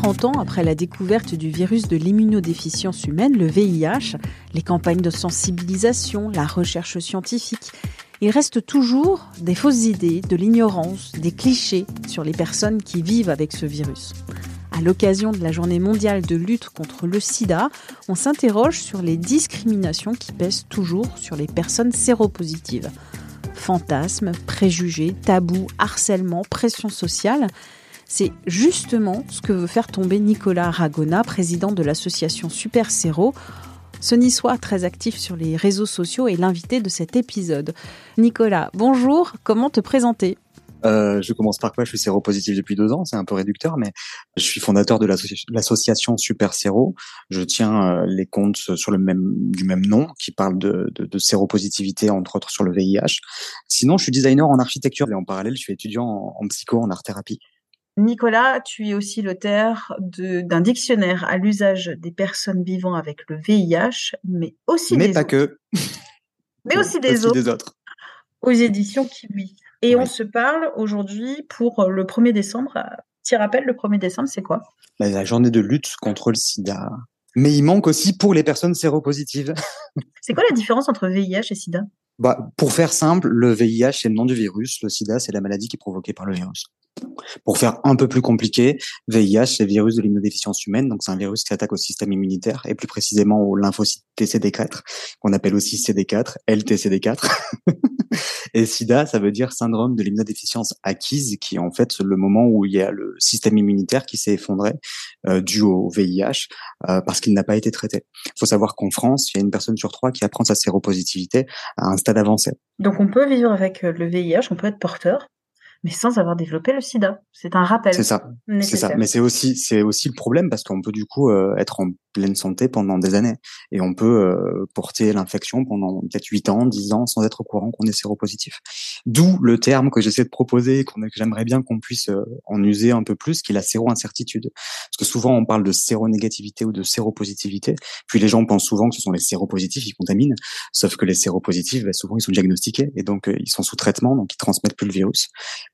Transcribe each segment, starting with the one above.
40 ans après la découverte du virus de l'immunodéficience humaine, le VIH, les campagnes de sensibilisation, la recherche scientifique, il reste toujours des fausses idées, de l'ignorance, des clichés sur les personnes qui vivent avec ce virus. À l'occasion de la journée mondiale de lutte contre le sida, on s'interroge sur les discriminations qui pèsent toujours sur les personnes séropositives. Fantasmes, préjugés, tabous, harcèlement, pression sociale, c'est justement ce que veut faire tomber Nicolas Aragona, président de l'association Super Séro. Ce niçois très actif sur les réseaux sociaux est l'invité de cet épisode. Nicolas, bonjour, comment te présenter? Euh, je commence par quoi? Je suis séropositif depuis deux ans, c'est un peu réducteur, mais je suis fondateur de l'association Super Séro. Je tiens euh, les comptes sur le même du même nom, qui parle de, séropositivité entre autres sur le VIH. Sinon, je suis designer en architecture et en parallèle, je suis étudiant en psycho, en art thérapie. Nicolas, tu es aussi l'auteur d'un dictionnaire à l'usage des personnes vivant avec le VIH, mais aussi mais des pas autres. que. Mais aussi des Aussi autres. des autres. Aux éditions Kiwi. Et on se parle aujourd'hui pour le 1er décembre. Petit rappel, le 1er décembre, c'est quoi? Bah, La journée de lutte contre le sida. Mais il manque aussi pour les personnes séropositives. C'est quoi la différence entre VIH et SIDA? Bah, pour faire simple, le VIH, c'est le nom du virus. Le sida, c'est la maladie qui est provoquée par le virus. Pour faire un peu plus compliqué, VIH, c'est virus de l'immunodéficience humaine. Donc, c'est un virus qui attaque au système immunitaire et plus précisément au lymphocyte TCD4, qu'on appelle aussi CD4, LTCD4. et SIDA, ça veut dire syndrome de l'immunodéficience acquise, qui est en fait le moment où il y a le système immunitaire qui s'est effondré euh, dû au VIH euh, parce qu'il n'a pas été traité. Il faut savoir qu'en France, il y a une personne sur trois qui apprend sa séropositivité à un stade avancé. Donc on peut vivre avec euh, le VIH, on peut être porteur, mais sans avoir développé le SIDA. C'est un rappel. C'est ça. C'est ça. Mais c'est aussi, c'est aussi le problème parce qu'on peut du coup euh, être en pleine santé pendant des années et on peut euh, porter l'infection pendant peut-être 8 ans, 10 ans sans être au courant qu'on est séropositif. D'où le terme que j'essaie de proposer, que j'aimerais bien qu'on puisse euh, en user un peu plus, qui est la séro-incertitude. Parce que souvent on parle de séronégativité ou de séropositivité, puis les gens pensent souvent que ce sont les séropositifs qui contaminent, sauf que les séropositifs, bah, souvent ils sont diagnostiqués et donc euh, ils sont sous traitement, donc ils transmettent plus le virus.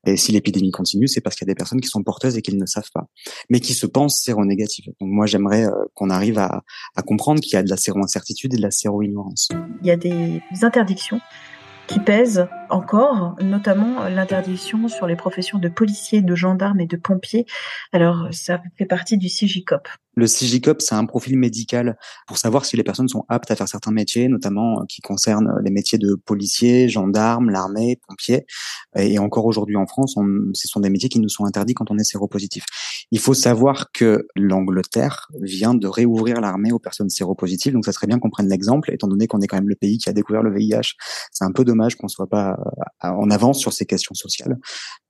Et si l'épidémie continue, c'est parce qu'il y a des personnes qui sont porteuses et qui ne savent pas, mais qui se pensent séronégatives. Donc moi, j'aimerais qu'on arrive à, à comprendre qu'il y a de la séro-incertitude et de la séro-ignorance. Il y a des interdictions qui pèsent encore, notamment l'interdiction sur les professions de policiers, de gendarmes et de pompiers. Alors, ça fait partie du CIGICOP. Le CIGICOP, c'est un profil médical pour savoir si les personnes sont aptes à faire certains métiers, notamment euh, qui concernent les métiers de policiers, gendarmes, l'armée, pompiers. Et encore aujourd'hui en France, ce sont des métiers qui nous sont interdits quand on est séropositif. Il faut savoir que l'Angleterre vient de réouvrir l'armée aux personnes séropositives, donc ça serait bien qu'on prenne l'exemple, étant donné qu'on est quand même le pays qui a découvert le VIH. C'est un peu dommage qu'on soit pas euh, en avance sur ces questions sociales.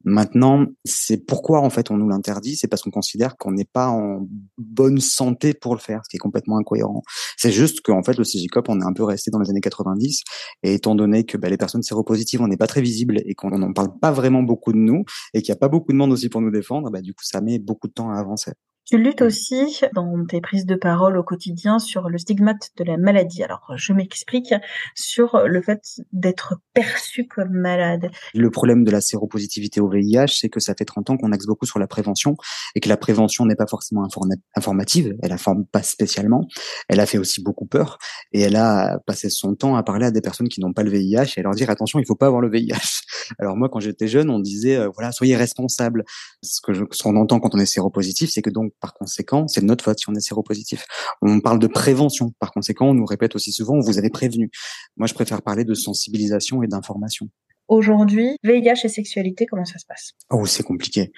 Maintenant, c'est pourquoi en fait on nous l'interdit, c'est parce qu'on considère qu'on n'est pas en bonne santé pour le faire, ce qui est complètement incohérent. C'est juste qu'en fait le CGCOP, on est un peu resté dans les années 90, et étant donné que bah, les personnes séropositives, on n'est pas très visible et qu'on n'en parle pas vraiment beaucoup de nous, et qu'il n'y a pas beaucoup de monde aussi pour nous défendre, bah, du coup ça met beaucoup de temps à avancer. Tu luttes aussi dans tes prises de parole au quotidien sur le stigmate de la maladie. Alors, je m'explique sur le fait d'être perçu comme malade. Le problème de la séropositivité au VIH, c'est que ça fait 30 ans qu'on axe beaucoup sur la prévention et que la prévention n'est pas forcément informa- informative, elle informe pas spécialement, elle a fait aussi beaucoup peur et elle a passé son temps à parler à des personnes qui n'ont pas le VIH et à leur dire attention, il faut pas avoir le VIH. Alors moi, quand j'étais jeune, on disait euh, voilà, soyez responsables. Ce que ce qu'on entend quand on est séropositif, c'est que donc par conséquent, c'est de notre faute si on est séropositif. On parle de prévention. Par conséquent, on nous répète aussi souvent, vous avez prévenu. Moi, je préfère parler de sensibilisation et d'information. Aujourd'hui, VIH et sexualité, comment ça se passe? Oh, c'est compliqué.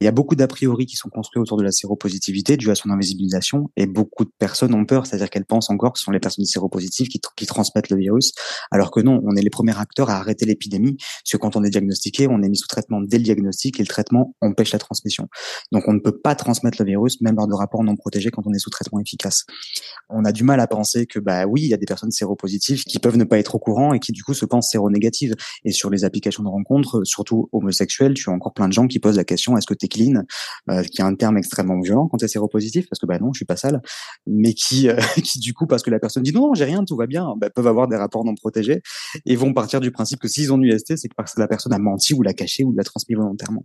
Il y a beaucoup d'a priori qui sont construits autour de la séropositivité due à son invisibilisation et beaucoup de personnes ont peur, c'est-à-dire qu'elles pensent encore que ce sont les personnes séropositives qui, transmettent le virus, alors que non, on est les premiers acteurs à arrêter l'épidémie, parce que quand on est diagnostiqué, on est mis sous traitement dès le diagnostic et le traitement empêche la transmission. Donc on ne peut pas transmettre le virus, même lors de rapports non protégés quand on est sous traitement efficace. On a du mal à penser que, bah oui, il y a des personnes séropositives qui peuvent ne pas être au courant et qui du coup se pensent séronégatives. Et sur les applications de rencontres, surtout homosexuelles, tu as encore plein de gens qui posent la question est-ce que tu es clean? Euh, qui est un terme extrêmement violent quand es séropositif parce que bah non, je suis pas sale, mais qui euh, qui du coup parce que la personne dit non, j'ai rien, tout va bien, bah, peuvent avoir des rapports non protégés et vont partir du principe que s'ils ont une UST, c'est parce que la personne a menti ou l'a caché ou l'a transmis volontairement.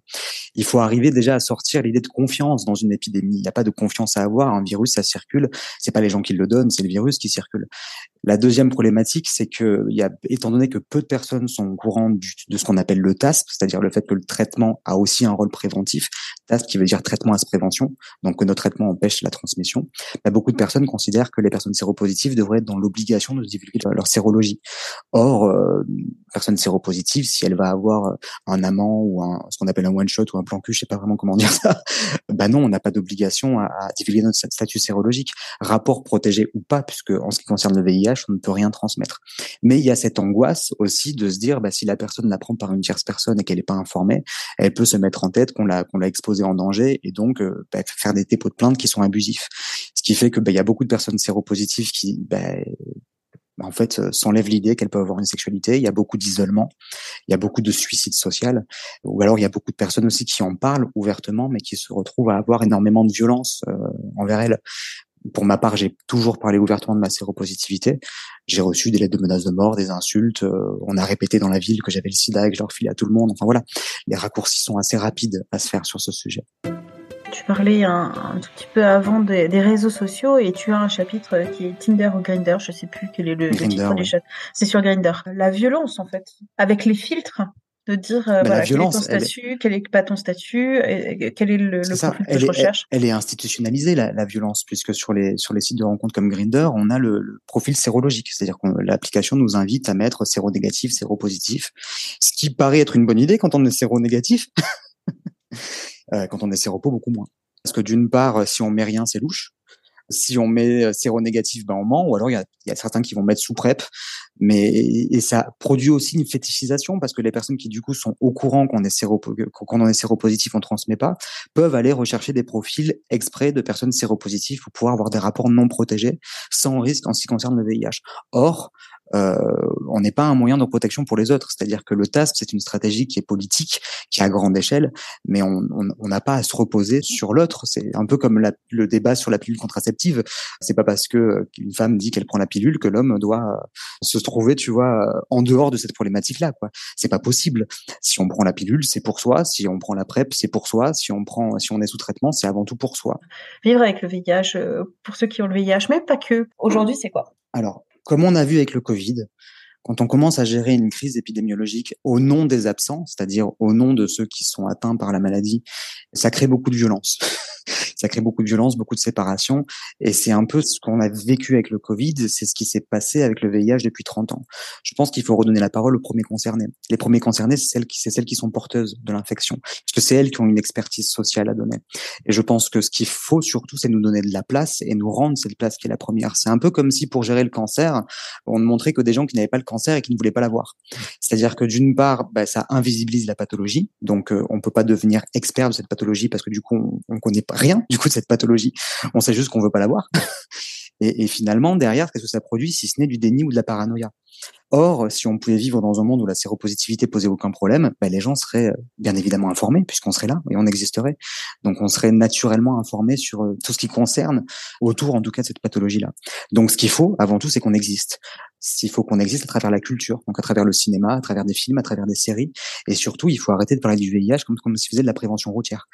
Il faut arriver déjà à sortir l'idée de confiance dans une épidémie. Il n'y a pas de confiance à avoir. Un virus, ça circule. C'est pas les gens qui le donnent, c'est le virus qui circule. La deuxième problématique, c'est que, il y a, étant donné que peu de personnes sont au courant de ce qu'on appelle le TASP, c'est-à-dire le fait que le traitement a aussi un rôle préventif, TASP qui veut dire traitement à prévention, donc que notre traitement empêche la transmission, bah, beaucoup de personnes considèrent que les personnes séropositives devraient être dans l'obligation de divulguer leur sérologie. Or, euh, personne séropositive, si elle va avoir un amant ou un, ce qu'on appelle un one-shot ou un plan cul, je sais pas vraiment comment dire ça, bah non, on n'a pas d'obligation à, à divulguer notre statut sérologique, rapport protégé ou pas, puisque en ce qui concerne le VIH, on ne peut rien transmettre. Mais il y a cette angoisse aussi de se dire, bah, si la personne l'apprend par une tierce personne et qu'elle n'est pas informée, elle peut se mettre en tête qu'on l'a exposée en danger et donc euh, bah, faire des dépôts de plainte qui sont abusifs. Ce qui fait que bah, y a beaucoup de personnes séropositives qui bah, en fait, euh, s'enlèvent l'idée qu'elles peuvent avoir une sexualité. Il y a beaucoup d'isolement, il y a beaucoup de suicide social, ou alors il y a beaucoup de personnes aussi qui en parlent ouvertement, mais qui se retrouvent à avoir énormément de violence euh, envers elles pour ma part, j'ai toujours parlé ouvertement de ma séropositivité. J'ai reçu des lettres de menaces de mort, des insultes. Euh, on a répété dans la ville que j'avais le sida et que je leur filais à tout le monde. Enfin voilà, les raccourcis sont assez rapides à se faire sur ce sujet. Tu parlais un, tout petit peu avant des, réseaux sociaux et tu as un chapitre qui est Tinder ou Grinder, je sais plus quel est le, titre du chat. C'est sur Grinder. La violence en fait, avec les filtres de dire euh, voilà, quel est ton statut, quel est pas ton statut, quel est le, le profil que je recherche. Elle, est institutionnalisée la, la, violence puisque sur les sur les sites de rencontres comme Grinder, on a le, profil sérologique, c'est-à-dire que l'application nous invite à mettre séronégatif, séropositif, ce qui paraît être une bonne idée quand on est séronégatif, euh, quand on est séropo beaucoup moins. Parce que d'une part, si on met rien, c'est louche si on met séronégatif, ben on ment, ou alors il y a, certains qui vont mettre sous PrEP, mais et ça produit aussi une fétichisation parce que les personnes qui du coup sont au courant qu'on est séro qu'on est séropositif, on transmet pas, peuvent aller rechercher des profils exprès de personnes séropositives pour pouvoir avoir des rapports non protégés sans risque en ce qui concerne le VIH. Or, euh, on n'est pas un moyen de protection pour les autres. C'est-à-dire que le TASP, c'est une stratégie qui est politique, qui est à grande échelle, mais on n'a pas à se reposer sur l'autre. C'est un peu comme le débat sur la pilule contraceptive. C'est pas parce que une femme dit qu'elle prend la pilule que l'homme doit se trouver, tu vois, en dehors de cette problématique-là. Quoi. C'est pas possible. Si on prend la pilule, c'est pour soi. Si on prend la PrEP, c'est pour soi. Si on prend, si on est sous traitement, c'est avant tout pour soi. Vivre avec le VIH, euh, pour ceux qui ont le VIH, mais pas que. Aujourd'hui, c'est quoi? Alors, comme on a vu avec le Covid, quand on commence à gérer une crise épidémiologique au nom des absents, c'est-à-dire au nom de ceux qui sont atteints par la maladie, ça crée beaucoup de violence. Ça crée beaucoup de violence, beaucoup de séparation. Et c'est un peu ce qu'on a vécu avec le Covid, c'est ce qui s'est passé avec le VIH depuis 30 ans. Je pense qu'il faut redonner la parole aux premiers concernés. Les premiers concernés, c'est celles qui, c'est celles qui sont porteuses de l'infection, parce que c'est elles qui ont une expertise sociale à donner. Et je pense que ce qu'il faut surtout, c'est nous donner de la place et nous rendre cette place qui est la première. C'est un peu comme si pour gérer le cancer, on ne montrait que des gens qui n'avaient pas le cancer et qui ne voulaient pas l'avoir. C'est-à-dire que d'une part, bah, ça invisibilise la pathologie, donc euh, on peut pas devenir expert de cette pathologie parce que du coup on, on connaît rien du coup de cette pathologie. On sait juste qu'on veut pas l'avoir. Et, et finalement, derrière, qu'est-ce que ça produit si ce n'est du déni ou de la paranoïa? Or, si on pouvait vivre dans un monde où la séropositivité posait aucun problème, ben les gens seraient euh, bien évidemment informés puisqu'on serait là et on existerait. Donc, on serait naturellement informés sur euh, tout ce qui concerne autour, en tout cas, de cette pathologie-là. Donc, ce qu'il faut, avant tout, c'est qu'on existe. Il faut qu'on existe à travers la culture, donc à travers le cinéma, à travers des films, à travers des séries. Et surtout, il faut arrêter de parler du VIH comme, comme si faisait de la prévention routière.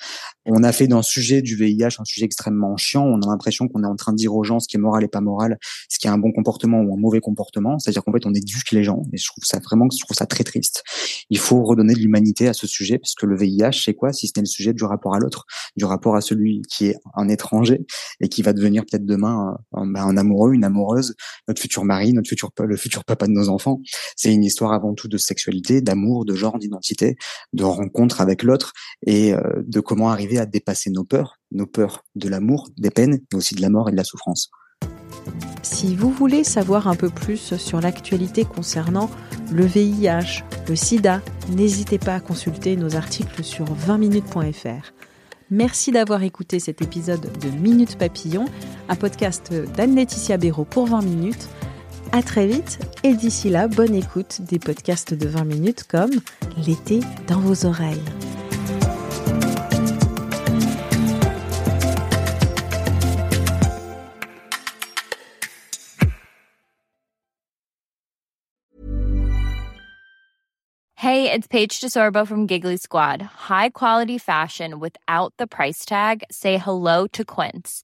On a fait d'un sujet du VIH un sujet extrêmement chiant. On a l'impression qu'on est en train de dire aux gens ce qui est moral et pas moral, ce qui est un bon comportement ou un mauvais comportement. C'est-à-dire qu'en fait, on éduque les gens. Et je trouve ça vraiment, je trouve ça très triste. Il faut redonner de l'humanité à ce sujet parce que le VIH, c'est quoi si ce n'est le sujet du rapport à l'autre, du rapport à celui qui est un étranger et qui va devenir peut-être demain un, un, amoureux, une amoureuse, notre futur mari, notre futur le futur papa de nos enfants. C'est une histoire avant tout de sexualité, d'amour, de genre, d'identité, de rencontre avec l'autre et euh, de comment arriver à dépasser nos peurs, nos peurs de l'amour, des peines, mais aussi de la mort et de la souffrance. Si vous voulez savoir un peu plus sur l'actualité concernant le VIH, le sida, n'hésitez pas à consulter nos articles sur 20minutes.fr. Merci d'avoir écouté cet épisode de Minute Papillon, un podcast d'Anne-Laetitia Béraud pour 20 minutes. À très vite et d'ici là, bonne écoute des podcasts de 20 minutes comme L'été dans vos oreilles. Hey, it's Paige DeSorbo from Giggly Squad. High quality fashion without the price tag. Say hello to Quince.